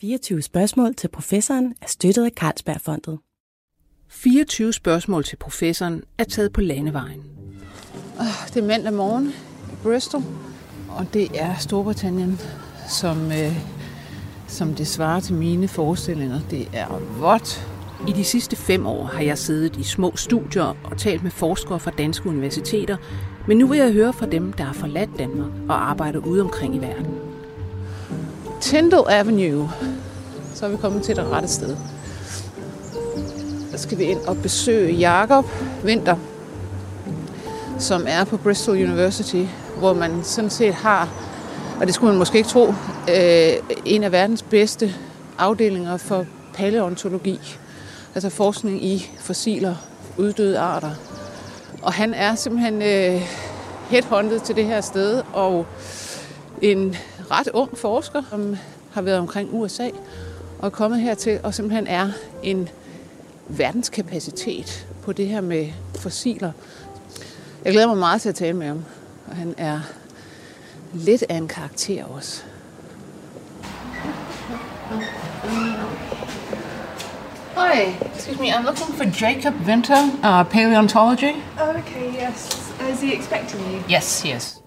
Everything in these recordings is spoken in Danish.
24 spørgsmål til professoren er støttet af Carlsbergfondet. 24 spørgsmål til professoren er taget på landevejen. Det er mandag morgen i Bristol, og det er Storbritannien, som, øh, som det svarer til mine forestillinger. Det er vådt. I de sidste fem år har jeg siddet i små studier og talt med forskere fra danske universiteter, men nu vil jeg høre fra dem, der har forladt Danmark og arbejder ude omkring i verden. Tyndall Avenue. Så er vi kommet til det rette sted. Der skal vi ind og besøge Jakob Winter, som er på Bristol University, hvor man sådan set har, og det skulle man måske ikke tro, øh, en af verdens bedste afdelinger for paleontologi, altså forskning i fossiler, uddøde arter. Og han er simpelthen øh, headhunted til det her sted, og en ret ung forsker, som har været omkring USA, og er kommet hertil, og simpelthen er en verdenskapacitet på det her med fossiler. Jeg glæder mig meget til at tale med ham, og han er lidt af en karakter også. Hi, excuse me, I'm looking for Jacob Winter, uh, paleontology. Oh, okay, yes. Is he expecting you? Yes, yes.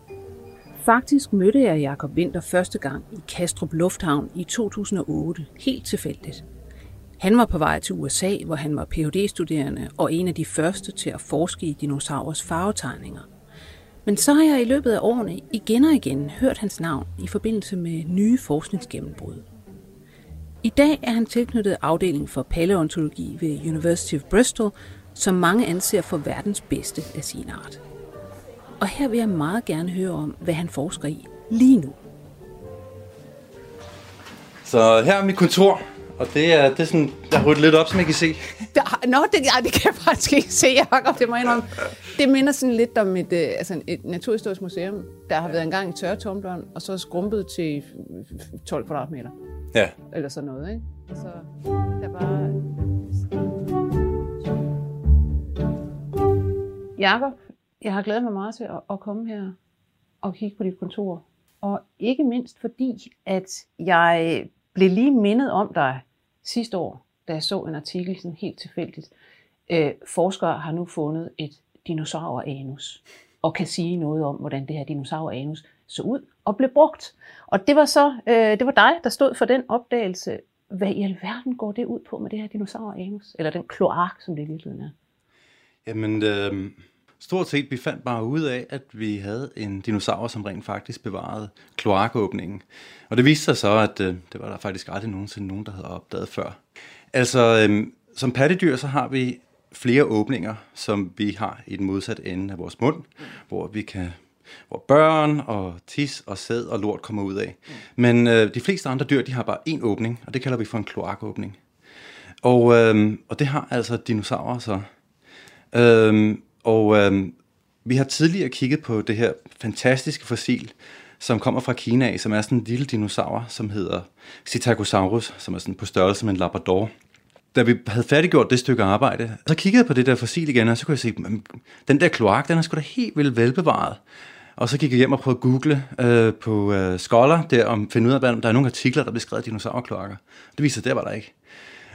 Faktisk mødte jeg Jakob Winter første gang i Kastrup Lufthavn i 2008, helt tilfældigt. Han var på vej til USA, hvor han var Ph.D.-studerende og en af de første til at forske i dinosaurers farvetegninger. Men så har jeg i løbet af årene igen og igen hørt hans navn i forbindelse med nye forskningsgennembrud. I dag er han tilknyttet afdelingen for paleontologi ved University of Bristol, som mange anser for verdens bedste af sin art. Og her vil jeg meget gerne høre om, hvad han forsker i lige nu. Så her er mit kontor, og det er, det er sådan, jeg har lidt op, som I kan se. Nå, det, ja, det kan jeg faktisk ikke se, Jacob, det må jeg indrømme. Det minder sådan lidt om et, øh, altså et naturhistorisk museum, der har været engang i tørretumbleren, og så skrumpet til 12 kvadratmeter. Ja. Eller sådan noget, ikke? Altså, der var... Jakob, jeg har glædet mig meget til at, at komme her og kigge på dit kontor. Og ikke mindst fordi, at jeg blev lige mindet om dig sidste år, da jeg så en artikel sådan helt tilfældigt. Øh, forskere har nu fundet et dinosauranus og kan sige noget om, hvordan det her dinosauranus så ud og blev brugt. Og det var så øh, det var dig, der stod for den opdagelse. Hvad i alverden går det ud på med det her dinosauranus? Eller den kloak, som det i virkeligheden er? Jamen, øh, stort set, vi fandt bare ud af, at vi havde en dinosaur, som rent faktisk bevarede kloakåbningen. Og det viste sig så, at øh, det var der faktisk aldrig nogensinde nogen, der havde opdaget før. Altså, øh, som pattedyr, så har vi flere åbninger, som vi har i den modsatte ende af vores mund, hvor vi kan hvor børn og tis og sæd og lort kommer ud af. Men øh, de fleste andre dyr, de har bare én åbning, og det kalder vi for en kloakåbning. Og, øh, og det har altså dinosaurer så. Øh, og øh, vi har tidligere kigget på det her fantastiske fossil, som kommer fra Kina af, som er sådan en lille dinosaur, som hedder Psittacosaurus, som er sådan på størrelse med en labrador. Da vi havde færdiggjort det stykke arbejde, så kiggede jeg på det der fossil igen, og så kunne jeg se, at den der kloak, den er sgu da helt vildt velbevaret. Og så gik jeg hjem og prøvede at google øh, på øh, Scholar, der, om finde ud af, om der er nogle artikler, der beskrev dinosaurkloakker. Det viser sig, der var der ikke.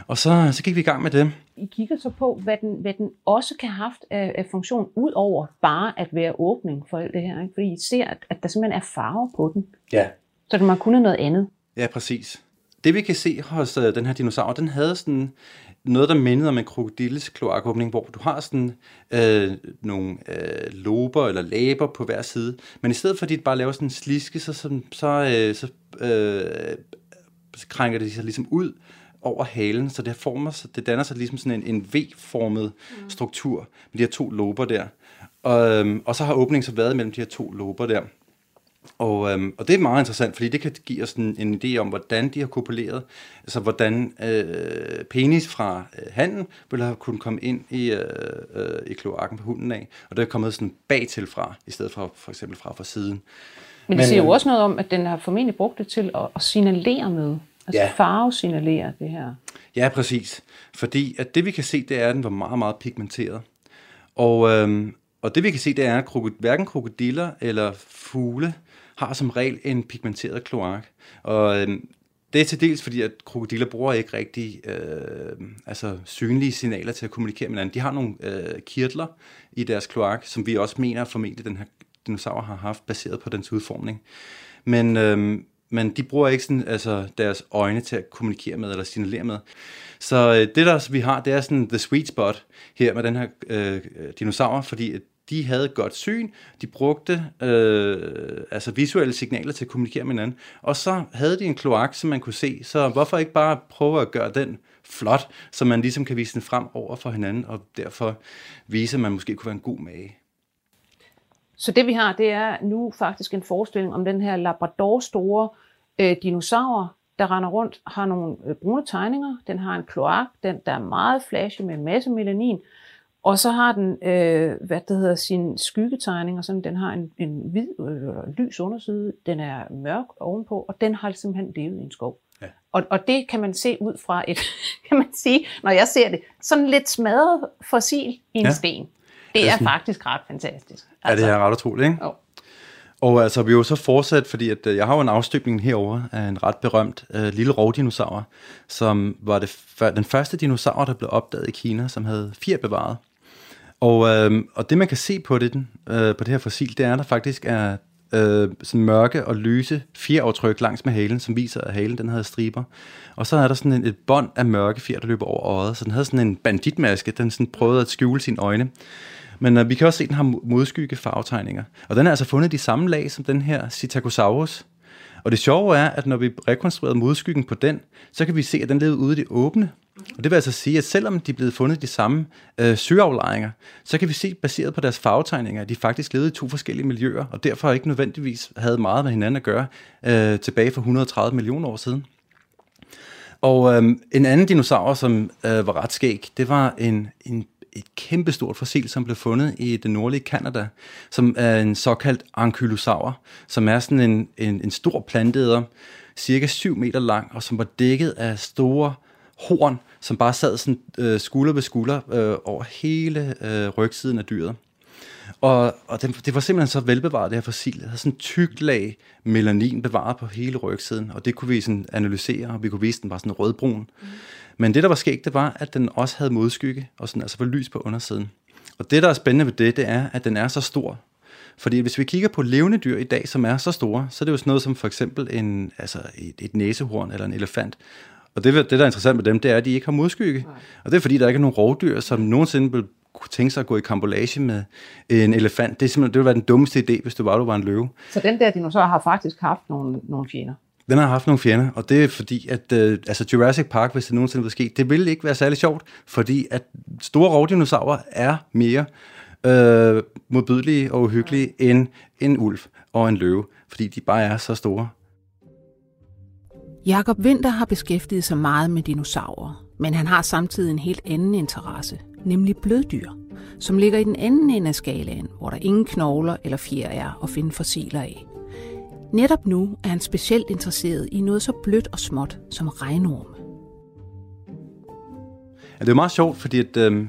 Og så, så gik vi i gang med det. I kigger så på, hvad den, hvad den også kan have haft af, af funktion, ud over bare at være åbning for alt det her. Ikke? Fordi I ser, at, at der simpelthen er farve på den. Ja. Så den må kunne noget andet. Ja, præcis. Det vi kan se hos øh, den her dinosaur, den havde sådan noget, der mindede om en krokodilles kloakåbning, hvor du har sådan øh, nogle øh, lober eller læber på hver side. Men i stedet for, at de bare laver sådan en sliske, så, så, så, øh, så øh, krænker de sig ligesom ud over halen, så det former sig, det danner sig ligesom sådan en, en V-formet mm. struktur med de her to lober der. Og, øhm, og så har åbningen så været mellem de her to lober der. Og, øhm, og det er meget interessant, fordi det kan give os en, en idé om, hvordan de har kopuleret, altså hvordan øh, penis fra øh, handen ville have kunnet komme ind i, øh, øh, i kloakken på hunden af, og det er kommet sådan bag til fra, i stedet for for eksempel fra fra siden. Men det siger jo øh, også noget om, at den har formentlig brugt det til at, at signalere med. Altså ja. farve signalerer det her. Ja, præcis. Fordi at det vi kan se, det er, at den var meget, meget pigmenteret. Og, øhm, og det vi kan se, det er, at hverken krokodiller eller fugle har som regel en pigmenteret kloak. Og øhm, det er til dels fordi, at krokodiller bruger ikke rigtig øh, altså synlige signaler til at kommunikere med hinanden. De har nogle øh, kirtler i deres kloak, som vi også mener formentlig den her dinosaur har haft, baseret på dens udformning. Men, øh, men de bruger ikke sådan, altså, deres øjne til at kommunikere med eller signalere med. Så øh, det, der vi har, det er sådan the sweet spot her med den her øh, dinosaur, fordi de havde godt syn, de brugte øh, altså visuelle signaler til at kommunikere med hinanden, og så havde de en kloak, som man kunne se, så hvorfor ikke bare prøve at gøre den flot, så man ligesom kan vise den frem over for hinanden, og derfor vise, at man måske kunne være en god mage. Så det vi har, det er nu faktisk en forestilling om den her Labrador-store øh, dinosaur, der render rundt, har nogle øh, brune tegninger, den har en kloak, den der er meget flashy med en masse melanin, og så har den, øh, hvad det hedder, sin skyggetegning, og sådan, den har en, en hvid, øh, lys underside, den er mørk ovenpå, og den har simpelthen levet i en skov. Ja. Og, og det kan man se ud fra et, kan man sige, når jeg ser det, sådan lidt smadret fossil i en ja. sten. Det er, er faktisk ret fantastisk. Altså, ja, det er altså. ret utroligt, ikke? Jo. Og altså, vi er jo så fortsat, fordi at, øh, jeg har jo en afstøbning herover af en ret berømt øh, lille rovdinosaur, som var det, den første dinosaur, der blev opdaget i Kina, som havde fire bevaret. Og, øh, og det, man kan se på det, øh, på det her fossil, det er, at der faktisk er øh, sådan mørke og lyse fjereaftryk langs med halen, som viser, at halen den havde striber. Og så er der sådan en, et bånd af mørke fjer, der løber over øjet, så den havde sådan en banditmaske, den sådan prøvede at skjule sine øjne. Men uh, vi kan også se, at den har modskygge farvetegninger. Og den er altså fundet i de samme lag som den her Citacosaurus. Og det sjove er, at når vi rekonstruerede modskyggen på den, så kan vi se, at den levede ude i det åbne. Og det vil altså sige, at selvom de er blevet fundet i de samme øh, søaflejringer, så kan vi se, baseret på deres farvetegninger, at de faktisk levede i to forskellige miljøer, og derfor ikke nødvendigvis havde meget med hinanden at gøre øh, tilbage for 130 millioner år siden. Og øh, en anden dinosaur, som øh, var ret skæg, det var en, en et kæmpestort fossil, som blev fundet i det nordlige Kanada, som er en såkaldt ankylosaur, som er sådan en, en, en stor planteæder, cirka 7 meter lang, og som var dækket af store horn, som bare sad sådan, øh, skulder ved skulder øh, over hele øh, rygsiden af dyret. Og, og det, det var simpelthen så velbevaret, det her fossil. Det havde sådan en tykt lag melanin bevaret på hele rygsiden, og det kunne vi sådan analysere, og vi kunne vise, at den var sådan rødbrun. Mm. Men det, der var skægt, det var, at den også havde modskygge, og sådan, altså var lys på undersiden. Og det, der er spændende ved det, det er, at den er så stor. Fordi hvis vi kigger på levende dyr i dag, som er så store, så er det jo sådan noget som for eksempel en, altså et, et næsehorn eller en elefant. Og det, det, der er interessant med dem, det er, at de ikke har modskygge. Nej. Og det er fordi, der ikke er nogen rovdyr, som nogensinde vil kunne tænke sig at gå i kambolage med en elefant. Det, er simpelthen, det ville være den dummeste idé, hvis du var, du var en løve. Så den der dinosaur har faktisk haft nogle, nogle fjender? Den har haft nogle fjender, og det er fordi, at øh, altså Jurassic Park, hvis det nogensinde vil ske, det ville ikke være særlig sjovt, fordi at store rovdinosaurer er mere øh, modbydelige og uhyggelige end en ulv og en løve, fordi de bare er så store. Jakob Winter har beskæftiget sig meget med dinosaurer, men han har samtidig en helt anden interesse, nemlig bløddyr, som ligger i den anden ende af skalaen, hvor der ingen knogler eller fjer er at finde fossiler af. Netop nu er han specielt interesseret i noget så blødt og småt som regnorme. Ja, det er meget sjovt, fordi at, øh,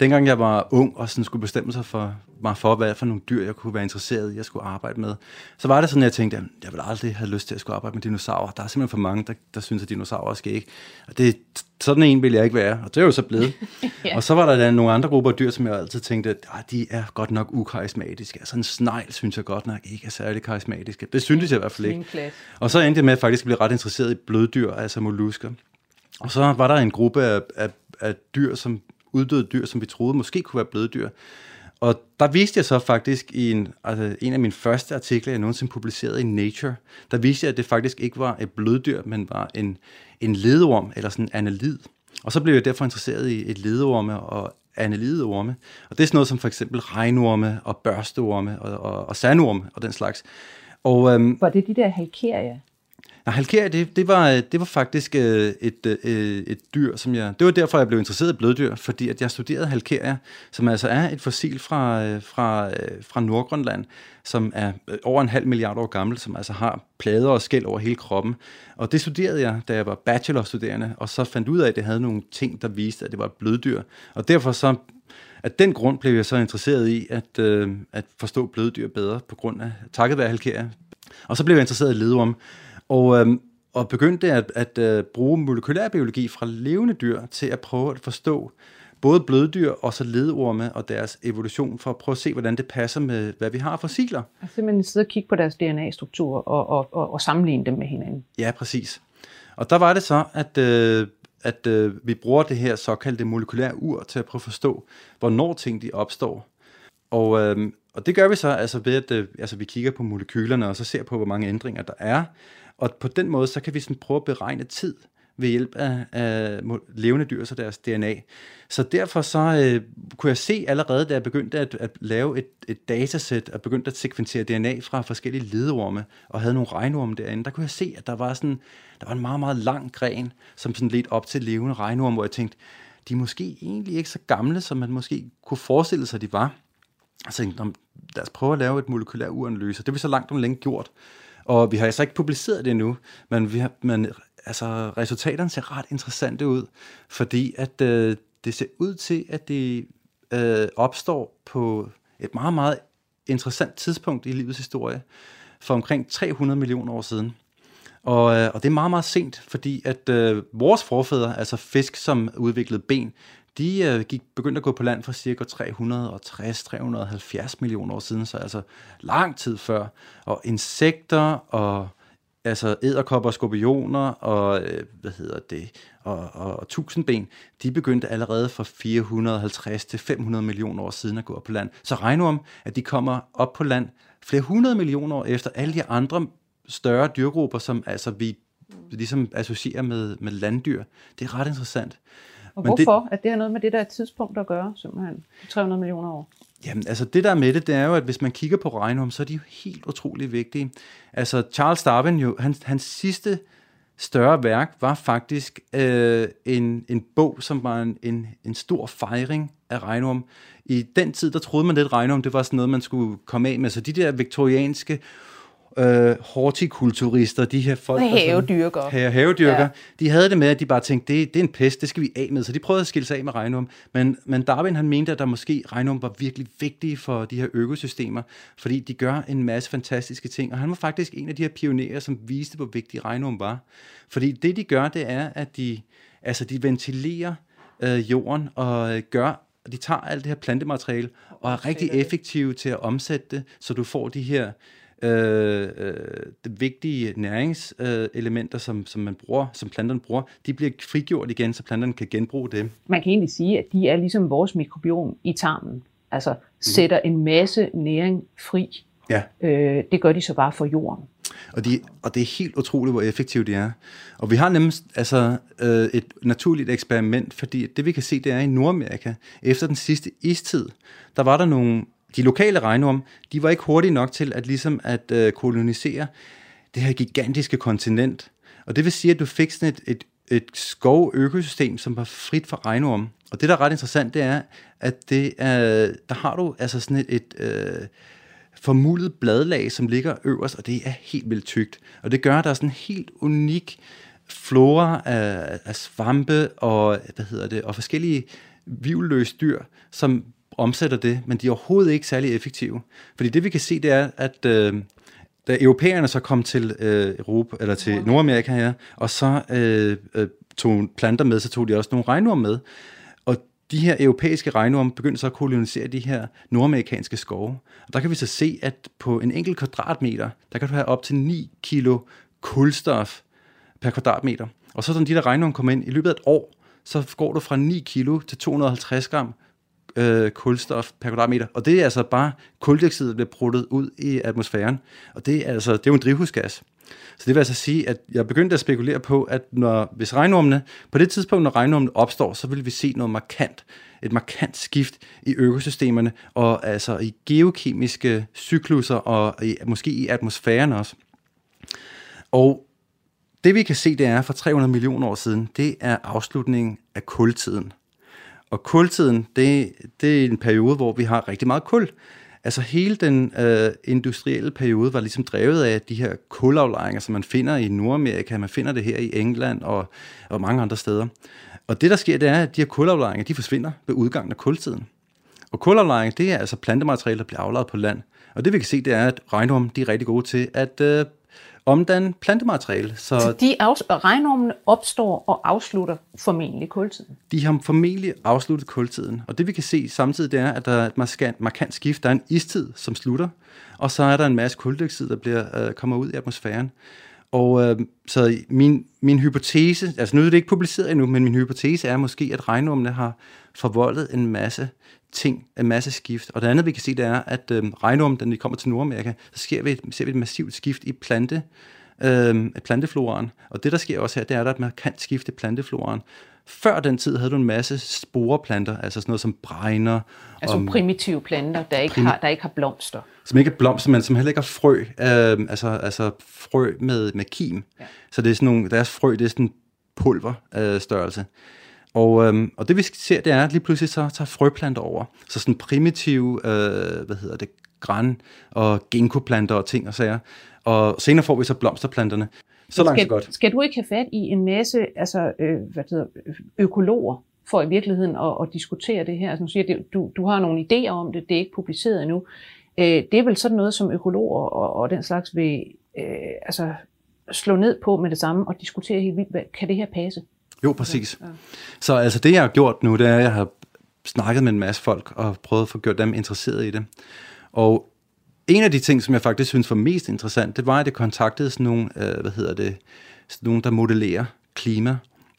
dengang jeg var ung og sådan skulle bestemme sig for, mig for, hvad for nogle dyr, jeg kunne være interesseret i, jeg skulle arbejde med, så var det sådan, at jeg tænkte, at jeg vil aldrig have lyst til at skulle arbejde med dinosaurer. Der er simpelthen for mange, der, der synes, at dinosaurer er skæg. Og det, sådan en vil jeg ikke være, og det er jo så blevet. ja. Og så var der nogle andre grupper af dyr, som jeg altid tænkte, at ah, de er godt nok ukarismatiske. Altså en snegl synes jeg godt nok ikke er særlig karismatiske. Det syntes jeg i hvert fald ikke. Og så endte jeg med at faktisk blive ret interesseret i bløddyr, altså mollusker. Og så var der en gruppe af, af, af dyr, som uddøde dyr, som vi troede måske kunne være bløddyr. Og der viste jeg så faktisk i en, altså en af mine første artikler, jeg nogensinde publicerede i Nature, der viste jeg, at det faktisk ikke var et bløddyr, men var en, en ledorm, eller sådan en analid. Og så blev jeg derfor interesseret i et ledorme og orme. Og det er sådan noget som for eksempel regnorme og børsteorme og, og, og sandorme og den slags. Og, øhm, var det de der halkerier? Nej, halkeria, det, det, var, det var faktisk øh, et, øh, et dyr, som jeg... Det var derfor, jeg blev interesseret i bløddyr, fordi at jeg studerede halkeria, som altså er et fossil fra, øh, fra, øh, fra Nordgrønland, som er øh, over en halv milliard år gammel, som altså har plader og skæld over hele kroppen. Og det studerede jeg, da jeg var bachelorstuderende, og så fandt ud af, at det havde nogle ting, der viste, at det var et bløddyr. Og derfor så af den grund blev jeg så interesseret i at, øh, at forstå bløddyr bedre, på grund af takket være halkeria. Og så blev jeg interesseret i ledorm, og, øhm, og begyndte at, at, at bruge molekylærbiologi fra levende dyr til at prøve at forstå både bløddyr og så ledorme og deres evolution, for at prøve at se, hvordan det passer med, hvad vi har fossiler. Altså simpelthen sidde og kigge på deres DNA-struktur og, og, og, og sammenligne dem med hinanden. Ja, præcis. Og der var det så, at, øh, at øh, vi bruger det her såkaldte molekylære ur til at prøve at forstå, hvornår ting de opstår. Og, øh, og det gør vi så altså ved, at øh, altså, vi kigger på molekylerne, og så ser på, hvor mange ændringer der er. Og på den måde, så kan vi sådan prøve at beregne tid ved hjælp af, af levende dyr, så deres DNA. Så derfor så øh, kunne jeg se allerede, da jeg begyndte at, at lave et, et datasæt, og begyndte at sekventere DNA fra forskellige ledorme, og havde nogle regnorme derinde, der kunne jeg se, at der var, sådan, der var en meget, meget lang gren, som sådan lidt op til levende regnorme, hvor jeg tænkte, de er måske egentlig ikke så gamle, som man måske kunne forestille sig, de var. Så jeg tænkte, lad os prøve at lave et molekylær uanalyse. Det har vi så langt om længe gjort. Og vi har altså ikke publiceret det endnu, men, vi har, men altså, resultaterne ser ret interessante ud, fordi at øh, det ser ud til, at det øh, opstår på et meget, meget interessant tidspunkt i livets historie, for omkring 300 millioner år siden. Og, øh, og det er meget, meget sent, fordi at øh, vores forfædre, altså fisk, som udviklede ben, de øh, gik, begyndte at gå på land for cirka 360-370 millioner år siden, så altså lang tid før. Og insekter og altså æderkopper, skorpioner og, øh, hvad hedder det, og, og, og tusindben, de begyndte allerede for 450 til 500 millioner år siden at gå op på land. Så regn om, at de kommer op på land flere hundrede millioner år efter alle de andre større dyrgrupper, som altså vi ligesom associerer med, med landdyr. Det er ret interessant. Og Men hvorfor? Det, at det har noget med det der tidspunkt at gøre, simpelthen? 300 millioner år? Jamen, altså det der med det, det er jo, at hvis man kigger på regnorm, så er de jo helt utrolig vigtige. Altså Charles Darwin, jo, hans, hans sidste større værk var faktisk øh, en, en bog, som var en, en, en stor fejring af regnorm. I den tid, der troede man lidt, at regnorm det var sådan noget, man skulle komme af med. Så de der viktorianske øh, hortikulturister, de her folk, havedyrker. Her, havedyrker, ja. de havde det med, at de bare tænkte, det, det er en pest, det skal vi af med. Så de prøvede at skille sig af med regnum. Men, men Darwin han mente, at der måske regnum var virkelig vigtige for de her økosystemer, fordi de gør en masse fantastiske ting. Og han var faktisk en af de her pionerer, som viste, hvor vigtig regnum var. Fordi det, de gør, det er, at de, altså, de ventilerer øh, jorden og gør og de tager alt det her plantemateriale og er rigtig effektive til at omsætte det, så du får de her øh, øh, de vigtige næringselementer, som, som man bruger, som planterne bruger, de bliver frigjort igen, så planterne kan genbruge dem. Man kan egentlig sige, at de er ligesom vores mikrobiom i tarmen. Altså mm. sætter en masse næring fri. Ja. Øh, det gør de så bare for jorden. Og, de, og det er helt utroligt, hvor effektivt de er. Og vi har nemlig altså, øh, et naturligt eksperiment, fordi det vi kan se, det er i Nordamerika, efter den sidste istid, der var der nogle de lokale regnorm, de var ikke hurtige nok til at ligesom at øh, kolonisere det her gigantiske kontinent. Og det vil sige, at du fik sådan et, et, et skov-økosystem, som var frit for regnorm. Og det, der er ret interessant, det er, at det er, der har du altså sådan et, et øh, formuldet bladlag, som ligger øverst, og det er helt vildt tykt. Og det gør, at der er sådan en helt unik flora af, af svampe og, hvad hedder det, og forskellige vivløse dyr, som omsætter det, men de er overhovedet ikke særlig effektive. Fordi det vi kan se, det er, at øh, da europæerne så kom til øh, Europa, eller til Nordamerika her, og så øh, øh, tog planter med, så tog de også nogle regnorme med. Og de her europæiske regnorme begyndte så at kolonisere de her nordamerikanske skove. Og der kan vi så se, at på en enkelt kvadratmeter, der kan du have op til 9 kilo kulstof per kvadratmeter. Og så når de der regnorme kommer ind, i løbet af et år, så går du fra 9 kilo til 250 gram øh, kulstof per kvadratmeter. Og det er altså bare kuldioxid, der bliver bruttet ud i atmosfæren. Og det er, altså, det er jo en drivhusgas. Så det vil altså sige, at jeg begyndte at spekulere på, at når, hvis regnormene, på det tidspunkt, når regnormene opstår, så vil vi se noget markant, et markant skift i økosystemerne, og altså i geokemiske cykluser, og i, måske i atmosfæren også. Og det vi kan se, det er for 300 millioner år siden, det er afslutningen af kultiden. Og kultiden, det, det er en periode, hvor vi har rigtig meget kul. Altså hele den øh, industrielle periode var ligesom drevet af de her kulaflejringer, som man finder i Nordamerika, man finder det her i England og, og mange andre steder. Og det der sker, det er, at de her kulaflejringer, de forsvinder ved udgangen af kultiden. Og kulaflejring, det er altså plantemateriale, der bliver aflejret på land. Og det vi kan se, det er, at regnorm, de er rigtig gode til at øh, omdanne plantemateriale. Så, så de afs- regnormene opstår og afslutter formentlig kultiden? De har formentlig afsluttet kultiden. Og det vi kan se samtidig, det er, at der er et markant, markant skift. Der er en istid, som slutter, og så er der en masse kuldioxid, der bliver, øh, kommer ud i atmosfæren. Og øh, så min, min hypotese, altså nu er det ikke publiceret endnu, men min hypotese er måske, at regnormene har forvoldet en masse ting, en masse skift. Og det andet, vi kan se, det er, at øh, regnormen, da vi kommer til Nordamerika, så sker vi, ser vi et massivt skift i plante, øh, plantefloraen. Og det, der sker også her, det er, at der er et markant skift i plantefloraen. Før den tid havde du en masse sporeplanter, altså sådan noget som bregner. Altså og, primitive planter, der ikke, prim- har, der ikke har blomster. Som ikke er blomster, men som heller ikke har frø. Øh, altså, altså frø med, med kim. Ja. Så det er sådan nogle, deres frø, det er sådan pulverstørrelse. Øh, størrelse. Og, øhm, og det vi ser, det er, at lige pludselig så tager frøplanter over. Så sådan primitive, øh, hvad hedder det, græn og ginkgoplanter og ting og sager. Og senere får vi så blomsterplanterne. Så langt skal, så godt. Skal du ikke have fat i en masse altså, øh, hvad hedder, økologer for i virkeligheden at, at diskutere det her? Altså, du, siger, det, du, du har nogle idéer om det, det er ikke publiceret endnu. Øh, det er vel sådan noget, som økologer og, og den slags vil øh, altså, slå ned på med det samme og diskutere helt vildt, kan det her passe? Jo, præcis. Ja. Så altså det, jeg har gjort nu, det er, at jeg har snakket med en masse folk og prøvet at få gjort dem interesseret i det. Og en af de ting, som jeg faktisk synes var mest interessant, det var, at jeg kontaktede sådan nogle, øh, hvad hedder det, sådan nogle, der modellerer klima.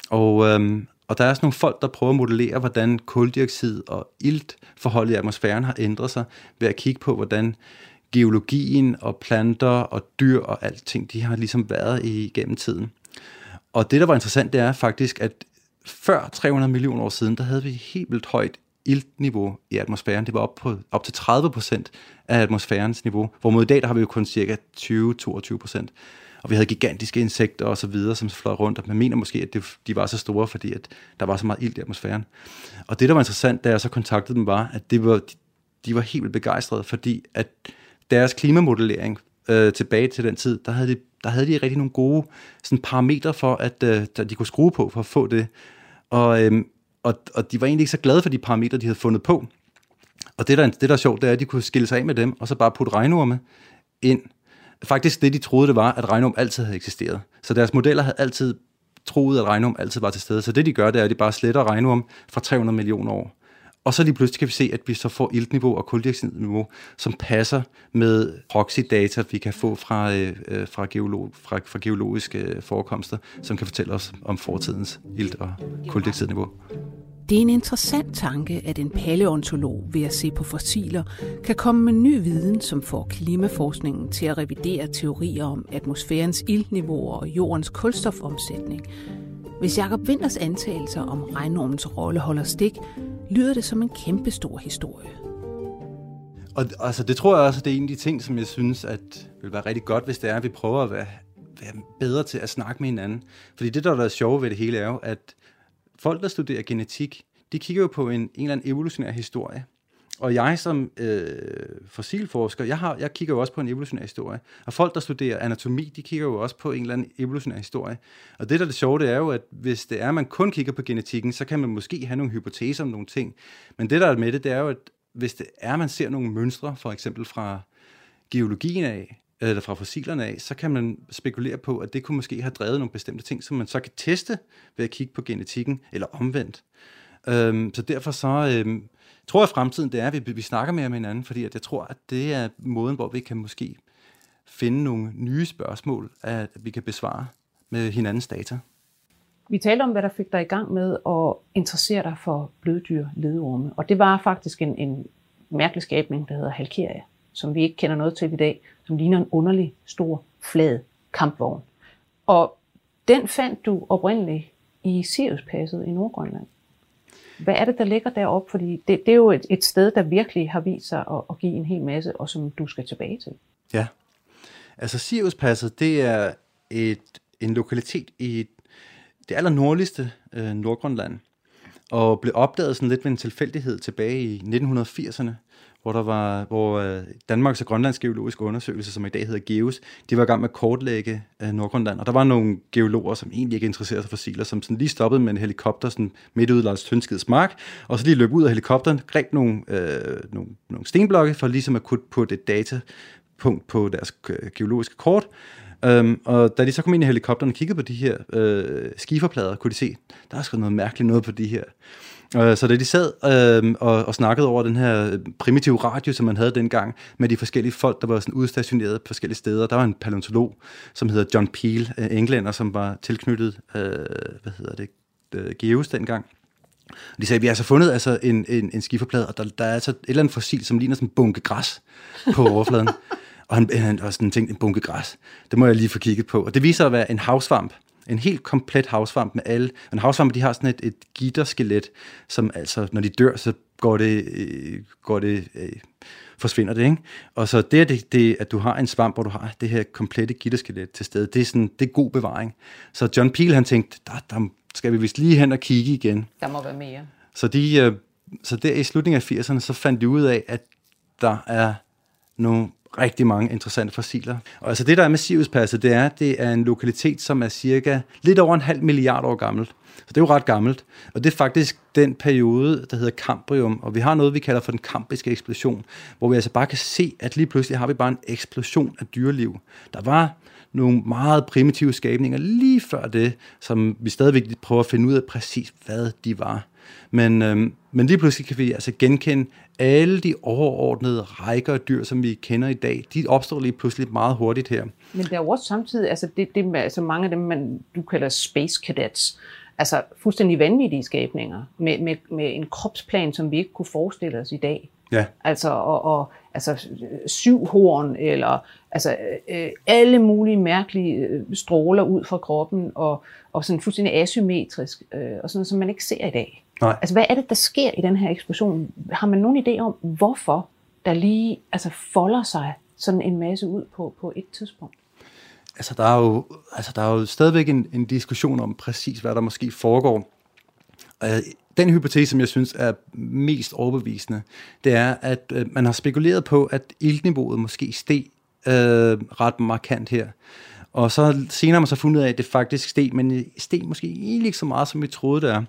Og, øhm, og der er sådan nogle folk, der prøver at modellere, hvordan koldioxid og iltforholdet i atmosfæren har ændret sig, ved at kigge på, hvordan geologien og planter og dyr og alting, de har ligesom været i gennem tiden. Og det, der var interessant, det er faktisk, at før 300 millioner år siden, der havde vi helt vildt højt iltniveau i atmosfæren. Det var op, på, op til 30 procent af atmosfærens niveau, hvor i dag der har vi jo kun cirka 20-22 procent. Og vi havde gigantiske insekter og så videre, som fløj rundt, og man mener måske, at det, de var så store, fordi at der var så meget ilt i atmosfæren. Og det, der var interessant, da jeg så kontaktede dem, var, at det var, de var helt begejstrede, fordi at deres klimamodellering øh, tilbage til den tid, der havde de der havde de rigtig nogle gode sådan parametre for, at øh, de kunne skrue på for at få det. Og, øhm, og, og de var egentlig ikke så glade for de parametre, de havde fundet på. Og det der, det, der er sjovt, det er, at de kunne skille sig af med dem, og så bare putte regnorme ind. Faktisk det, de troede, det var, at regnorm altid havde eksisteret. Så deres modeller havde altid troet, at regnorm altid var til stede. Så det, de gør, det er, at de bare sletter regnorm fra 300 millioner år. Og så lige pludselig kan vi se, at vi så får iltniveau og koldioxidniveau, som passer med proxy-data, vi kan få fra, øh, øh fra, geolog, fra, fra geologiske øh, forekomster, som kan fortælle os om fortidens ilt- og koldioxidniveau. Det er en interessant tanke, at en paleontolog ved at se på fossiler kan komme med ny viden, som får klimaforskningen til at revidere teorier om atmosfærens iltniveauer og jordens kulstofomsætning. Hvis Jakob Winters antagelser om regnormens rolle holder stik, lyder det som en kæmpestor historie. Og altså, det tror jeg også, det er en af de ting, som jeg synes, at vil være rigtig godt, hvis det er, at vi prøver at være, være bedre til at snakke med hinanden. Fordi det, der er sjovt ved det hele, er jo, at folk, der studerer genetik, de kigger jo på en, en eller anden evolutionær historie. Og jeg som øh, fossilforsker, jeg, har, jeg kigger jo også på en evolutionær historie. Og folk, der studerer anatomi, de kigger jo også på en eller anden evolutionær historie. Og det, der er det sjove, det er jo, at hvis det er, at man kun kigger på genetikken, så kan man måske have nogle hypoteser om nogle ting. Men det, der er med det, det er jo, at hvis det er, at man ser nogle mønstre, for eksempel fra geologien af, eller fra fossilerne af, så kan man spekulere på, at det kunne måske have drevet nogle bestemte ting, som man så kan teste ved at kigge på genetikken, eller omvendt. Øhm, så derfor så øhm, tror jeg, at fremtiden det er, at vi, vi snakker mere med hinanden, fordi at jeg tror, at det er måden, hvor vi kan måske finde nogle nye spørgsmål, at vi kan besvare med hinandens data. Vi talte om, hvad der fik dig i gang med at interessere dig for bløddyr, ledorme. Og det var faktisk en, en mærkelig skabning, der hedder Halkeria, som vi ikke kender noget til i dag, som ligner en underlig, stor, flad kampvogn. Og den fandt du oprindeligt i Siriuspasset i Nordgrønland. Hvad er det, der ligger deroppe? Fordi det, det er jo et, et sted, der virkelig har vist sig at, at give en hel masse, og som du skal tilbage til. Ja. Altså Siriuspasset, det er et, en lokalitet i det aller nordligste øh, Nordgrønland, og blev opdaget sådan lidt ved en tilfældighed tilbage i 1980'erne, hvor der var, hvor øh, Danmarks og Grønlands geologiske undersøgelse, som i dag hedder GEOS, de var i gang med at kortlægge øh, Nordgrønland, og der var nogle geologer, som egentlig ikke interesserede sig for fossiler, som sådan lige stoppede med en helikopter sådan midt ude Lars Tønskeds mark, og så lige løb ud af helikopteren, greb nogle, øh, nogle, nogle stenblokke for ligesom at kunne putte et datapunkt på deres øh, geologiske kort, Øhm, og da de så kom ind i helikopteren og kiggede på de her øh, skiferplader, kunne de se, der er sgu noget mærkeligt noget på de her. Øh, så da de sad øh, og, og snakkede over den her øh, primitive radio, som man havde dengang, med de forskellige folk, der var sådan udstationeret på forskellige steder, der var en paleontolog, som hedder John Peel, øh, englænder, som var tilknyttet, øh, hvad hedder det, øh, Geos dengang. De sagde, at vi har altså fundet altså en, en, en skiferplade, og der, der er altså et eller andet fossil, som ligner sådan en bunke græs på overfladen. og han, han også sådan tænkte, en bunke græs. Det må jeg lige få kigget på. Og det viser at være en havsvamp. En helt komplet havsvamp med alle. En havsvamp, de har sådan et, et gitterskelet, som altså, når de dør, så går det, øh, går det øh, forsvinder det, ikke? Og så det, det, det, at du har en svamp, hvor du har det her komplette gitterskelet til stede, det er, sådan, det er god bevaring. Så John Peel, han tænkte, der, der skal vi vist lige hen og kigge igen. Der må være mere. Så, de, øh, så der i slutningen af 80'erne, så fandt de ud af, at der er nogle rigtig mange interessante fossiler. Og altså det, der er med Siriuspasset, det er, det er en lokalitet, som er cirka lidt over en halv milliard år gammel. Så det er jo ret gammelt. Og det er faktisk den periode, der hedder Cambrium. Og vi har noget, vi kalder for den kambriske eksplosion, hvor vi altså bare kan se, at lige pludselig har vi bare en eksplosion af dyreliv. Der var nogle meget primitive skabninger lige før det, som vi stadigvæk prøver at finde ud af præcis, hvad de var. Men, øhm, men lige pludselig kan vi altså genkende alle de overordnede rækker af dyr, som vi kender i dag. De opstår lige pludselig meget hurtigt her. Men der er jo også samtidig, altså, det, det med, altså mange af dem, man, du kalder space cadets, altså fuldstændig vanvittige skabninger, med, med, med en kropsplan, som vi ikke kunne forestille os i dag. Ja. Altså, og, og altså syv horn, eller altså øh, alle mulige mærkelige øh, stråler ud fra kroppen, og, og sådan fuldstændig asymmetrisk, øh, og sådan noget, som man ikke ser i dag. Nej. Altså, hvad er det, der sker i den her eksplosion? Har man nogen idé om, hvorfor der lige altså, folder sig sådan en masse ud på, på et tidspunkt? Altså, der er jo, altså, der er jo stadigvæk en, en diskussion om præcis, hvad der måske foregår. Og den hypotese, som jeg synes er mest overbevisende, det er, at øh, man har spekuleret på, at iltniveauet måske steg øh, ret markant her. Og så senere har man så fundet ud af, at det faktisk steg, men steg måske egentlig ikke så meget, som vi troede det er.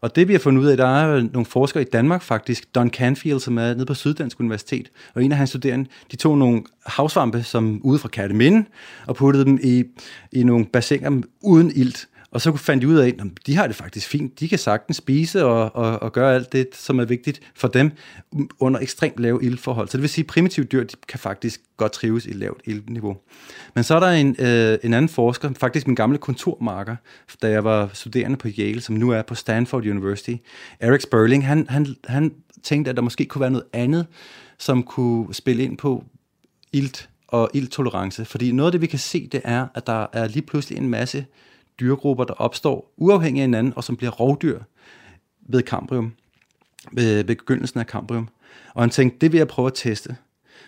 Og det vi har fundet ud af, der er nogle forskere i Danmark faktisk, Don Canfield, som er nede på Syddansk Universitet, og en af hans studerende, de tog nogle havsvampe, som ude fra Kærteminde, og puttede dem i, i nogle bassiner uden ilt. Og så fandt de ud af, at de har det faktisk fint. De kan sagtens spise og, og, og gøre alt det, som er vigtigt for dem, under ekstremt lave ildforhold. Så det vil sige, at primitive dyr de kan faktisk godt trives i lavt ildniveau. Men så er der en, øh, en anden forsker, faktisk min gamle kontormarker, da jeg var studerende på Yale, som nu er på Stanford University, Eric Sperling, han, han, han tænkte, at der måske kunne være noget andet, som kunne spille ind på ilt og ildtolerance. Fordi noget af det, vi kan se, det er, at der er lige pludselig en masse dyregrupper, der opstår uafhængig af hinanden, og som bliver rovdyr ved Cambrium, ved, ved begyndelsen af Cambrium. Og han tænkte, det vil jeg prøve at teste.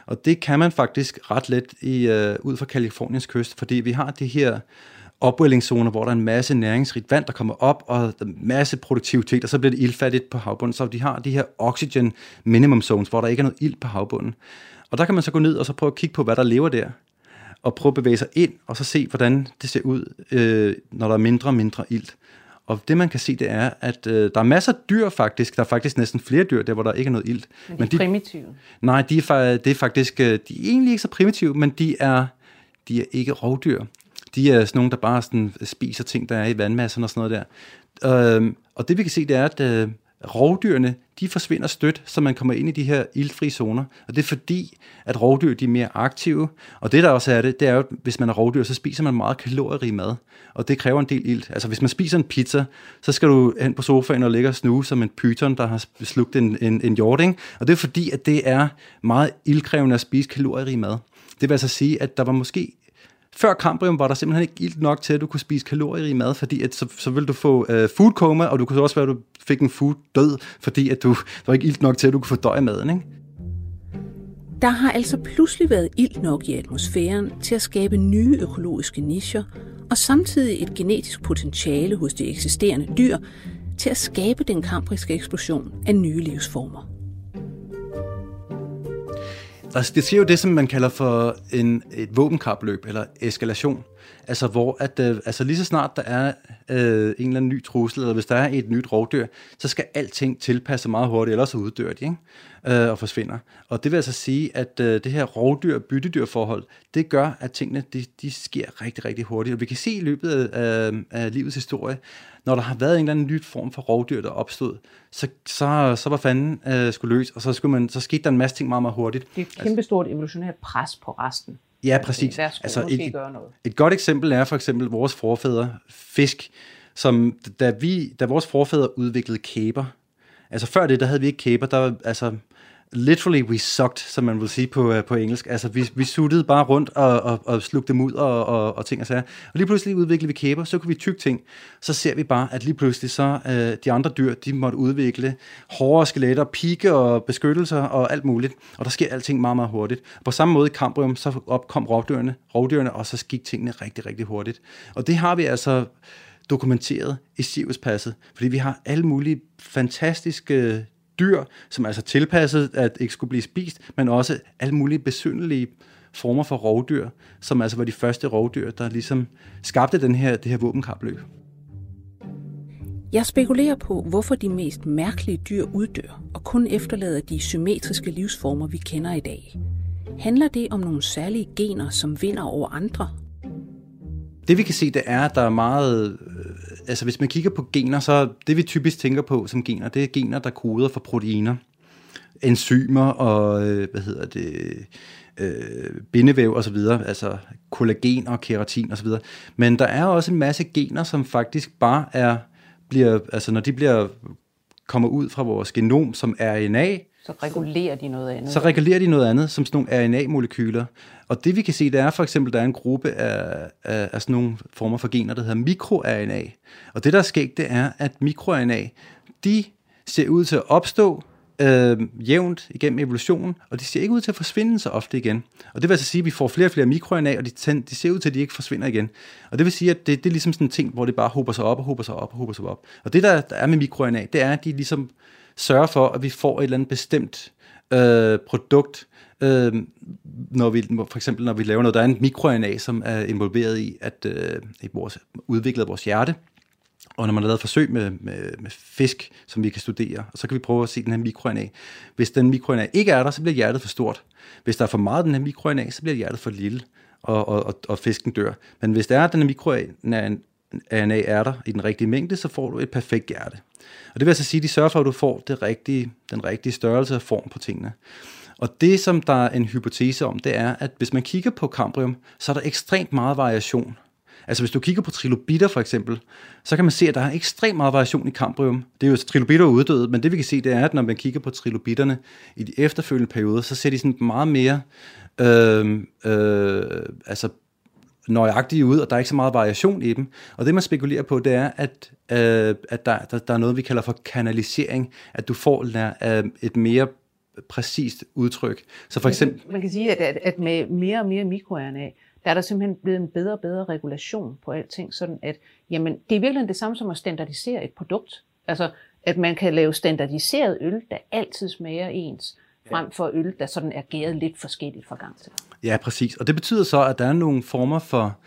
Og det kan man faktisk ret let i, øh, ud fra Kaliforniens kyst, fordi vi har de her opwellingszoner, hvor der er en masse næringsrigt vand, der kommer op, og en masse produktivitet, og så bliver det ildfattigt på havbunden. Så de har de her oxygen minimum zones, hvor der ikke er noget ild på havbunden. Og der kan man så gå ned og så prøve at kigge på, hvad der lever der og prøve at bevæge sig ind, og så se, hvordan det ser ud, øh, når der er mindre og mindre ilt. Og det man kan se, det er, at øh, der er masser af dyr faktisk, der er faktisk næsten flere dyr, der hvor der ikke er noget ilt. Men de men de, primitive? Nej, de er, det er faktisk, øh, de er egentlig ikke så primitive, men de er, de er ikke rovdyr. De er sådan nogle, der bare sådan spiser ting, der er i vandmassen og sådan noget der. Øh, og det vi kan se, det er, at øh, rovdyrene, de forsvinder stødt, så man kommer ind i de her iltfri zoner. Og det er fordi, at rovdyr de er mere aktive. Og det der også er det, det er jo, at hvis man er rovdyr, så spiser man meget kalorierig mad. Og det kræver en del ilt. Altså hvis man spiser en pizza, så skal du hen på sofaen og ligge og snue som en pyton, der har slugt en, en, en jording. Og det er fordi, at det er meget ildkrævende at spise kalorierig mad. Det vil altså sige, at der var måske før Cambrium var der simpelthen ikke ilt nok til, at du kunne spise kalorierig mad, fordi at så, så ville du få øh, food coma, og du kunne også være, at du fik en food død, fordi at du, der var ikke ilt nok til, at du kunne fordøje maden. Ikke? Der har altså pludselig været ilt nok i atmosfæren til at skabe nye økologiske nischer, og samtidig et genetisk potentiale hos de eksisterende dyr til at skabe den kambriske eksplosion af nye livsformer. Der, det sker jo det, som man kalder for en, et våbenkapløb eller eskalation. Altså, hvor at, øh, altså lige så snart der er øh, en eller anden ny trussel, eller hvis der er et nyt rovdyr, så skal alting tilpasse meget hurtigt, ellers så uddør de, ikke? Øh, og forsvinder. Og det vil altså sige, at øh, det her rovdyr-byttedyr forhold, det gør, at tingene de, de sker rigtig, rigtig hurtigt. Og vi kan se i løbet af, øh, af livets historie, når der har været en eller anden ny form for rovdyr, der opstod, så, så, så var fanden øh, skulle løs, og så, skulle man, så skete der en masse ting meget, meget hurtigt. Det er et kæmpestort evolutionært pres på resten. Ja, præcis. Værsgo, altså, et, gøre noget. et godt eksempel er for eksempel vores forfædre, fisk, som da, vi, da vores forfædre udviklede kæber, altså før det, der havde vi ikke kæber, der altså, literally we sucked, som man vil sige på, uh, på engelsk. Altså, vi, vi suttede bare rundt og, og, og slugte dem ud og, og, og ting og sager. Og lige pludselig udviklede vi kæber, så kunne vi tygge ting. Så ser vi bare, at lige pludselig så uh, de andre dyr, de måtte udvikle hårdere skeletter, pigge og beskyttelser og alt muligt. Og der sker alting meget, meget hurtigt. På samme måde i Cambrium, så opkom rovdyrene, rovdyrene, og så gik tingene rigtig, rigtig hurtigt. Og det har vi altså dokumenteret i Siriuspasset, fordi vi har alle mulige fantastiske dyr, som er altså tilpasset at ikke skulle blive spist, men også alle mulige besyndelige former for rovdyr, som altså var de første rovdyr, der ligesom skabte den her, det her våbenkapløb. Jeg spekulerer på, hvorfor de mest mærkelige dyr uddør, og kun efterlader de symmetriske livsformer, vi kender i dag. Handler det om nogle særlige gener, som vinder over andre? Det vi kan se, det er, at der er meget... Altså hvis man kigger på gener, så det vi typisk tænker på som gener, det er gener, der koder for proteiner, enzymer og, øh, hvad hedder det, øh, bindevæv og så videre, altså kollagen og keratin og så videre. Men der er også en masse gener, som faktisk bare er, bliver, altså når de bliver kommer ud fra vores genom som RNA, så regulerer de noget andet. Så regulerer de noget andet, som sådan nogle RNA-molekyler. Og det vi kan se, det er for eksempel, der er en gruppe af, af, af sådan nogle former for gener, der hedder mikroRNA. Og det der er sket, det er, at mikroRNA, de ser ud til at opstå øh, jævnt igennem evolutionen, og de ser ikke ud til at forsvinde så ofte igen. Og det vil altså sige, at vi får flere og flere mikroRNA, og de, de ser ud til, at de ikke forsvinder igen. Og det vil sige, at det, det er ligesom sådan en ting, hvor det bare hober sig op og hober sig op og hober sig op. Og det, der, der er med mikroRNA, det er, at de ligesom sørger for, at vi får et eller andet bestemt øh, produkt, øh, når vi, for eksempel når vi laver noget, der er en mikroRNA, som er involveret i at øh, i vores, udviklet vores hjerte, og når man har lavet forsøg med, med, med fisk, som vi kan studere, og så kan vi prøve at se den her mikroRNA. Hvis den mikroRNA ikke er der, så bliver hjertet for stort. Hvis der er for meget af den her mikroRNA, så bliver hjertet for lille, og, og, og, og fisken dør. Men hvis der er den her mikroRNA er der i den rigtige mængde, så får du et perfekt hjerte. Og det vil altså sige, at de sørger for, at du får det rigtige, den rigtige størrelse og form på tingene. Og det, som der er en hypotese om, det er, at hvis man kigger på Cambrium, så er der ekstremt meget variation. Altså hvis du kigger på trilobitter for eksempel, så kan man se, at der er ekstremt meget variation i Cambrium. Det er jo trilobitter uddøde, men det vi kan se, det er, at når man kigger på trilobitterne i de efterfølgende perioder, så ser de sådan meget mere øh, øh, altså nøjagtige ud, og der er ikke så meget variation i dem. Og det, man spekulerer på, det er, at, øh, at der, der, der er noget, vi kalder for kanalisering, at du får øh, et mere præcist udtryk. Så for eksempel... Man kan sige, at, at med mere og mere mikroRNA, der er der simpelthen blevet en bedre og bedre regulation på alting, sådan at jamen, det er virkelig det samme som at standardisere et produkt. Altså, at man kan lave standardiseret øl, der altid smager ens, frem for øl, der sådan er gæret lidt forskelligt fra gang til gang. Ja, præcis. Og det betyder så, at der er nogle former for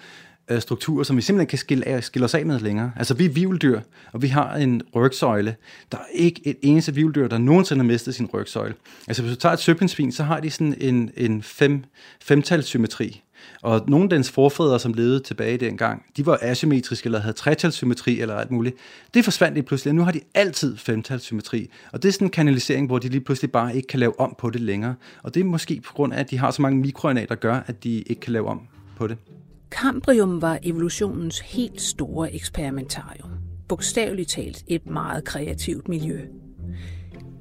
øh, strukturer, som vi simpelthen kan skille, af, skille os af med længere. Altså, vi er vivldyr, og vi har en rygsøjle. Der er ikke et eneste vivldyr, der nogensinde har mistet sin rygsøjle. Altså, hvis du tager et søpindsvin, så har de sådan en, en fem, femtalssymmetri. Og nogle af dens forfædre, som levede tilbage dengang, de var asymmetriske eller havde tretalsymmetri eller alt muligt. Det forsvandt lige pludselig, og nu har de altid femtalsymmetri. Og det er sådan en kanalisering, hvor de lige pludselig bare ikke kan lave om på det længere. Og det er måske på grund af, at de har så mange mikroRNA, der gør, at de ikke kan lave om på det. Cambrium var evolutionens helt store eksperimentarium. Bogstaveligt talt et meget kreativt miljø.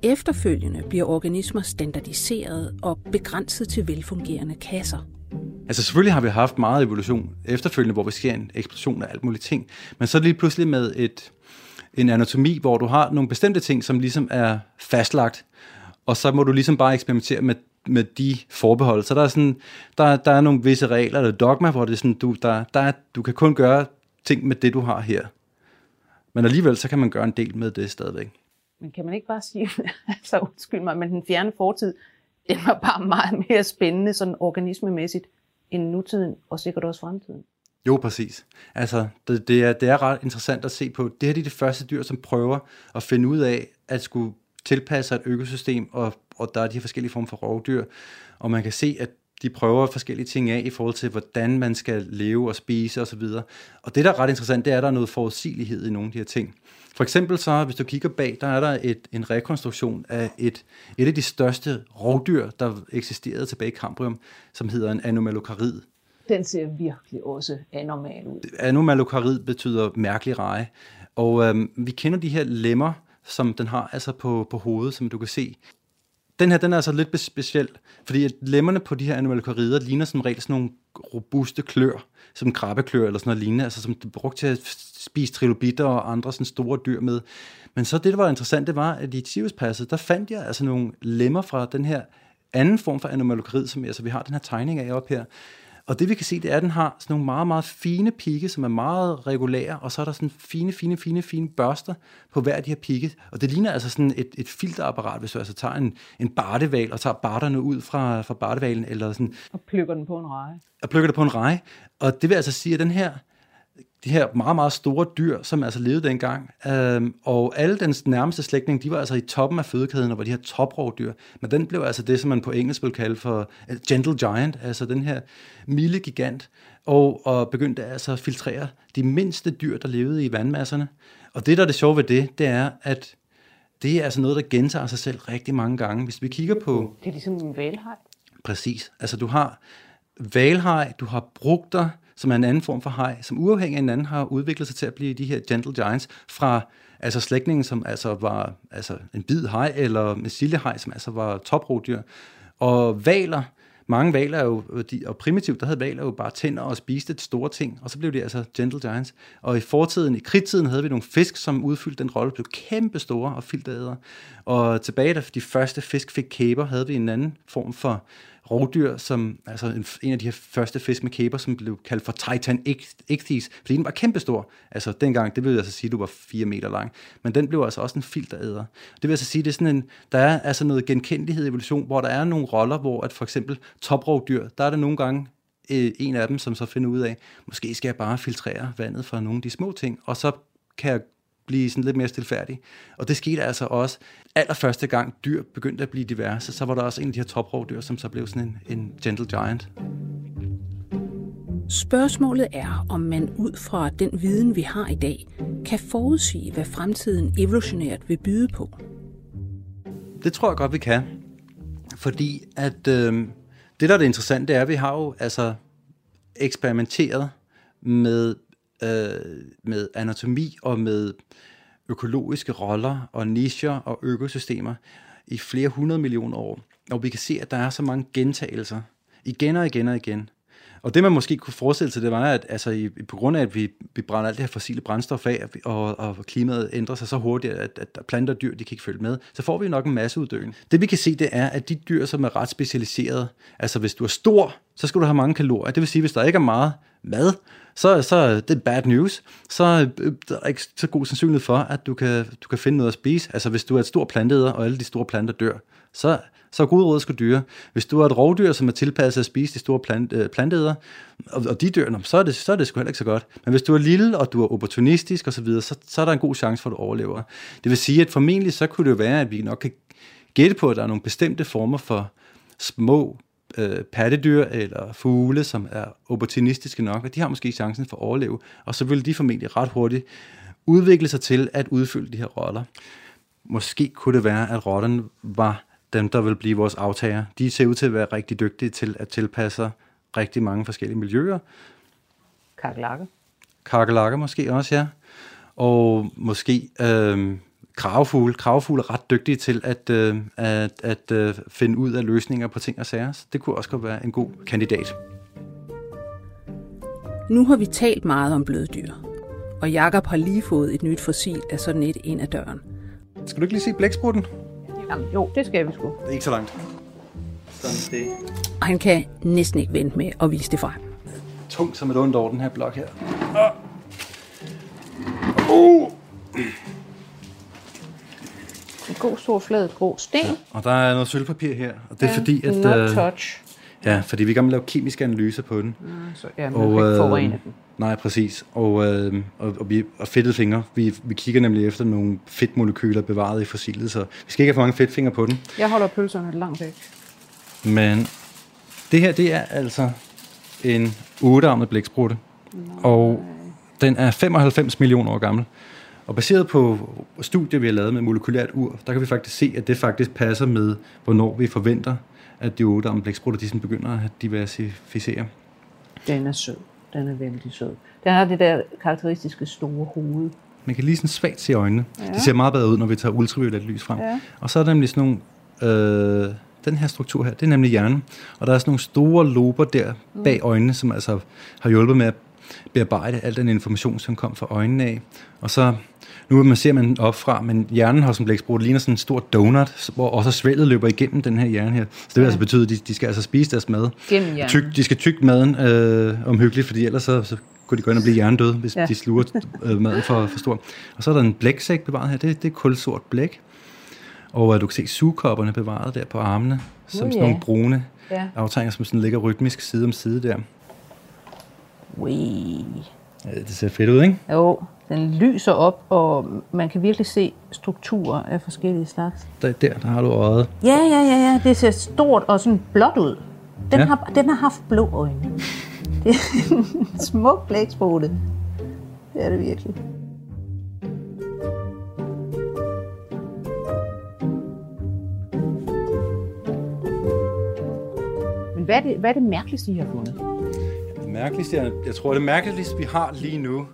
Efterfølgende bliver organismer standardiseret og begrænset til velfungerende kasser. Altså selvfølgelig har vi haft meget evolution efterfølgende, hvor vi ser en eksplosion af alt muligt ting, men så er det lige pludselig med et, en anatomi, hvor du har nogle bestemte ting, som ligesom er fastlagt, og så må du ligesom bare eksperimentere med, med de forbehold. Så der er, sådan, der, der er nogle visse regler, eller dogma, hvor det er sådan, du, der, der er, du kan kun gøre ting med det, du har her. Men alligevel, så kan man gøre en del med det stadigvæk. Men kan man ikke bare sige, altså undskyld mig, men den fjerne fortid, den var bare meget mere spændende sådan organismemæssigt end nutiden og sikkert også fremtiden. Jo, præcis. Altså, det, det, er, det er ret interessant at se på. Det her det er det første dyr, som prøver at finde ud af at skulle tilpasse sig et økosystem, og, og der er de her forskellige former for rovdyr, og man kan se, at de prøver forskellige ting af i forhold til, hvordan man skal leve og spise osv. Og, og det, der er ret interessant, det er, at der er noget forudsigelighed i nogle af de her ting. For eksempel så, hvis du kigger bag, der er der et, en rekonstruktion af et, et af de største rovdyr, der eksisterede tilbage i Cambrium, som hedder en anomalocarid. Den ser virkelig også anormal ud. Anomalocarid betyder mærkelig reje. Og øhm, vi kender de her lemmer, som den har altså på, på hovedet, som du kan se. Den her, den er altså lidt speciel, fordi at lemmerne på de her animalkorider ligner som regel sådan nogle robuste klør, som krabbeklør eller sådan noget lignende, altså som det brugt til at spise trilobitter og andre sådan store dyr med. Men så det, der var interessant, det var, at i Tivuspasset, der fandt jeg altså nogle lemmer fra den her anden form for anomalokarid, som altså, vi har den her tegning af op her, og det vi kan se, det er, at den har sådan nogle meget, meget fine pigge, som er meget regulære, og så er der sådan fine, fine, fine, fine børster på hver af de her pigge. Og det ligner altså sådan et, et filterapparat, hvis du altså tager en, en barteval og tager barterne ud fra, fra bartevalen. Eller sådan, og plukker den på en reje. Og plukker det på en reje. Og det vil altså sige, at den her de her meget, meget store dyr, som altså levede dengang. Øhm, og alle dens nærmeste slægtninge, de var altså i toppen af fødekæden, og var de her toprovdyr. Men den blev altså det, som man på engelsk vil kalde for gentle giant, altså den her milde gigant, og, og begyndte altså at filtrere de mindste dyr, der levede i vandmasserne. Og det, der er det sjove ved det, det er, at det er altså noget, der gentager sig selv rigtig mange gange. Hvis vi kigger på... Det er ligesom en valhej. Præcis. Altså du har valhej, du har brugter, som er en anden form for haj, som uafhængig af hinanden har udviklet sig til at blive de her gentle giants fra altså slægtningen, som altså var altså en bid haj, eller en sillehaj, som altså var toprovdyr. Og valer, mange valer er jo, de, og primitivt, der havde valer jo bare tænder og spiste store ting, og så blev de altså gentle giants. Og i fortiden, i kridtiden, havde vi nogle fisk, som udfyldte den rolle, blev kæmpe store og filterede. Og tilbage, da de første fisk fik kæber, havde vi en anden form for rovdyr, som altså en, en af de her første fisk med kæber, som blev kaldt for Titan Ichthys, fordi den var kæmpestor. Altså dengang, det vil altså sige, at du var 4 meter lang. Men den blev altså også en filteræder. Det vil altså sige, det er sådan en, der er altså noget genkendelighed i evolution, hvor der er nogle roller, hvor at for eksempel toprovdyr, der er det nogle gange øh, en af dem, som så finder ud af, måske skal jeg bare filtrere vandet fra nogle af de små ting, og så kan jeg blive sådan lidt mere stilfærdig. Og det skete altså også allerførste gang dyr begyndte at blive diverse, så var der også en af de her toprovdyr, som så blev sådan en, en gentle giant. Spørgsmålet er, om man ud fra den viden, vi har i dag, kan forudsige, hvad fremtiden evolutionært vil byde på. Det tror jeg godt, vi kan. Fordi at øh, det, der er det interessante, det er, at vi har jo altså eksperimenteret med øh, med anatomi og med økologiske roller og nischer og økosystemer i flere hundrede millioner år. Og vi kan se, at der er så mange gentagelser igen og igen og igen. Og det man måske kunne forestille sig, det var, at altså, i, på grund af, at vi, vi brænder alt det her fossile brændstof af, og, og klimaet ændrer sig så hurtigt, at, at planter og dyr, de kan ikke følge med, så får vi nok en masse uddøen. Det vi kan se, det er, at de dyr, som er ret specialiserede, altså hvis du er stor, så skal du have mange kalorier. Det vil sige, hvis der ikke er meget mad, så, så det er bad news. Så øh, der er ikke så god sandsynlighed for, at du kan, du kan finde noget at spise. Altså hvis du er et stort planteder, og alle de store planter dør, så, så er gode råd skal dyre. Hvis du er et rovdyr, som er tilpasset at spise de store plant, øh, planteder, og, og de dør, så er, det, så er det sgu heller ikke så godt. Men hvis du er lille, og du er opportunistisk osv., så, så er der en god chance for, at du overlever. Det vil sige, at formentlig så kunne det jo være, at vi nok kan gætte på, at der er nogle bestemte former for små øh, pattedyr eller fugle, som er opportunistiske nok, og de har måske chancen for at overleve, og så vil de formentlig ret hurtigt udvikle sig til at udfylde de her roller. Måske kunne det være, at rotterne var dem, der vil blive vores aftager. De ser ud til at være rigtig dygtige til at tilpasse sig rigtig mange forskellige miljøer. Kakelakke. Kakelakke måske også, ja. Og måske øh, kravefugle. Kravefugle er ret dygtige til at, øh, at, at øh, finde ud af løsninger på ting og sager. Så det kunne også godt være en god kandidat. Nu har vi talt meget om bløddyr, og Jakob har lige fået et nyt fossil af sådan et ind ad døren. Skal du ikke lige se blæksprutten? Jamen, jo, det skal vi sgu. Det er ikke så langt. Sådan det. Og han kan næsten ikke vente med at vise det frem. Tung som et ondt over den her blok her. Uh god flad grå sten. Ja, og der er noget sølvpapir her, og det er ja, fordi, at... Not uh, touch. Ja, fordi vi kan lave kemiske analyser på den. Ja, så, ja, man og, ikke forurene den. Nej, præcis. Og, øh, og, og, vi, og fedtede fingre. Vi, vi kigger nemlig efter nogle fedtmolekyler bevaret i fossilet, så vi skal ikke have for mange fedtfingre på den. Jeg holder pølserne langt væk. Men det her, det er altså en 8-armet blæksprutte. Og den er 95 millioner år gammel. Og baseret på studier, vi har lavet med molekylært ur, der kan vi faktisk se, at det faktisk passer med, hvornår vi forventer, at de 8-armede blæksprutter de begynder at diversificere. Den er sød. Den er vældig sød. Den har det der karakteristiske store hoved. Man kan lige sådan svagt se øjnene. Ja. Det ser meget bedre ud, når vi tager ultraviolet lys frem. Ja. Og så er der nemlig sådan nogle... Øh, den her struktur her, det er nemlig hjernen. Og der er sådan nogle store lober der mm. bag øjnene, som altså har hjulpet med at bearbejde al den information, som kom fra øjnene af. Og så, nu man ser man op fra, men hjernen har som blæksprut ligner sådan en stor donut, hvor også svældet løber igennem den her hjerne her. Så det vil ja. altså betyde, at de, de skal altså spise deres mad. Tyk, de skal tygge maden øh, omhyggeligt, fordi ellers så, så kunne de gå ind og blive hjernedøde, hvis ja. de sluger øh, maden for, for stor. Og så er der en blæksæk bevaret her, det, det er kulsort blæk. Og uh, du kan se sugekopperne bevaret der på armene, som uh, sådan nogle brune ja. aftegninger, som sådan ligger rytmisk side om side der. Wee. Ja, det ser fedt ud, ikke? Jo, den lyser op, og man kan virkelig se strukturer af forskellige slags. Der, der, der har du øjet. Ja, ja, ja, ja. Det ser stort og sådan blåt ud. Den, ja. har, den har haft blå øjne. Det er en smuk blæksprutte. Det er det virkelig. Men hvad er det, hvad er det mærkeligste, I har fundet? Mærkeligste, jeg, jeg tror, det mærkeligste, vi har lige nu,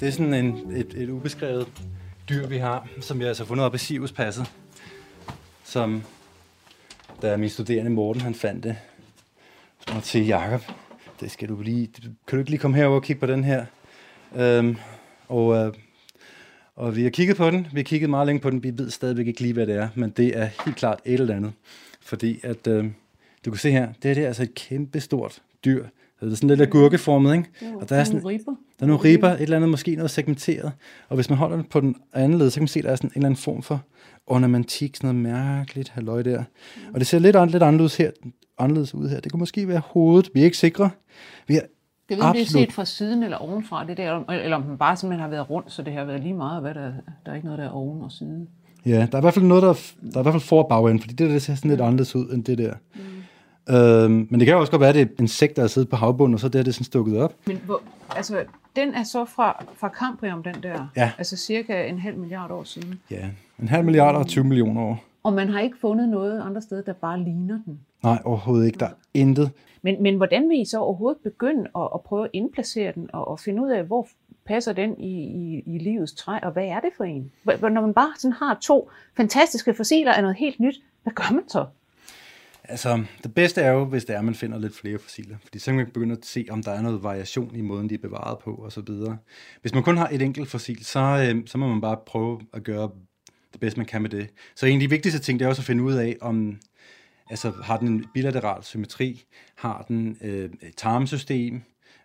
det er sådan en, et, et ubeskrevet dyr, vi har, som vi altså har fundet op i Sivuspasset, som da min studerende Morten, han fandt det, så til Jakob, det skal du lige, kan du ikke lige komme herover og kigge på den her? Øhm, og, øh, og vi har kigget på den, vi har kigget meget længe på den, vi ved stadigvæk ikke lige, hvad det er, men det er helt klart et eller andet. Fordi at, øh, du kan se her, det, er, det er altså et kæmpe stort dyr, det er sådan lidt agurkeformet, ikke? Jo, og der er, sådan, ribber. Der er nogle ribber, et eller andet, måske noget segmenteret. Og hvis man holder det på den anden led, så kan man se, at der er sådan en eller anden form for ornamentik, sådan noget mærkeligt halløj der. Mm. Og det ser lidt, lidt anderledes, her, anderledes ud her. Det kunne måske være hovedet. Vi er ikke sikre. Vi er det ved absolut... set fra siden eller ovenfra, det der, eller om den bare simpelthen har været rundt, så det har været lige meget, hvad der, der er ikke noget, der er oven og siden. Ja, der er i hvert fald noget, der, der er i hvert fald for- og bagend, fordi det der det ser sådan lidt anderledes ud end det der. Mm. Øhm, men det kan jo også godt være, at det er en sekt, der er siddet på havbunden, og så er det sådan stukket op. Men hvor, altså, den er så fra, fra Cambrium, den der? Ja. Altså cirka en halv milliard år siden? Ja, en halv milliard og 20 millioner år. Og man har ikke fundet noget andre steder, der bare ligner den? Nej, overhovedet ikke. Der er intet. Men, men hvordan vil I så overhovedet begynde at, at prøve at indplacere den, og, og finde ud af, hvor passer den i, i, i livets træ, og hvad er det for en? Når man bare sådan har to fantastiske fossiler af noget helt nyt, hvad gør man så? Altså, det bedste er jo, hvis det er, at man finder lidt flere fossiler. Fordi så kan man begynde at se, om der er noget variation i måden, de er bevaret på, og så videre. Hvis man kun har et enkelt fossil, så, øh, så må man bare prøve at gøre det bedste, man kan med det. Så en af de vigtigste ting, det er også at finde ud af, om altså, har den en bilateral symmetri, har den øh, et tarmsystem,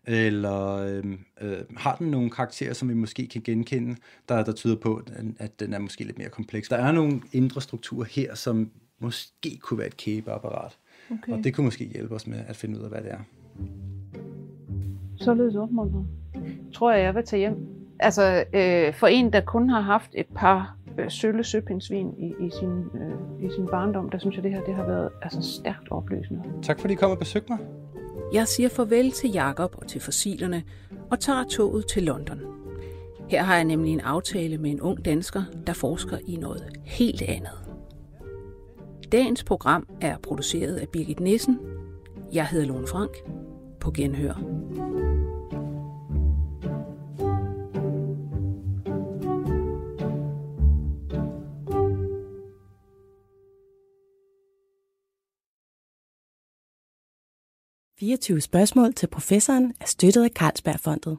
eller øh, øh, har den nogle karakterer, som vi måske kan genkende, der, der tyder på, at den er måske lidt mere kompleks. Der er nogle indre strukturer her, som måske kunne være et kæbeapparat. Okay. Og det kunne måske hjælpe os med at finde ud af, hvad det er. Således opmuntret. Tror jeg, jeg vil tage hjem. Altså, øh, for en, der kun har haft et par øh, sølle søpindsvin i, i, sin, øh, i sin barndom, der synes jeg, det her det har været altså, stærkt opløsende. Tak fordi I kom og besøgte mig. Jeg siger farvel til Jakob og til fossilerne og tager toget til London. Her har jeg nemlig en aftale med en ung dansker, der forsker i noget helt andet. Dagens program er produceret af Birgit Nissen. Jeg hedder Lone Frank. På genhør. »24 spørgsmål til professoren er støttet af Carlsbergfondet.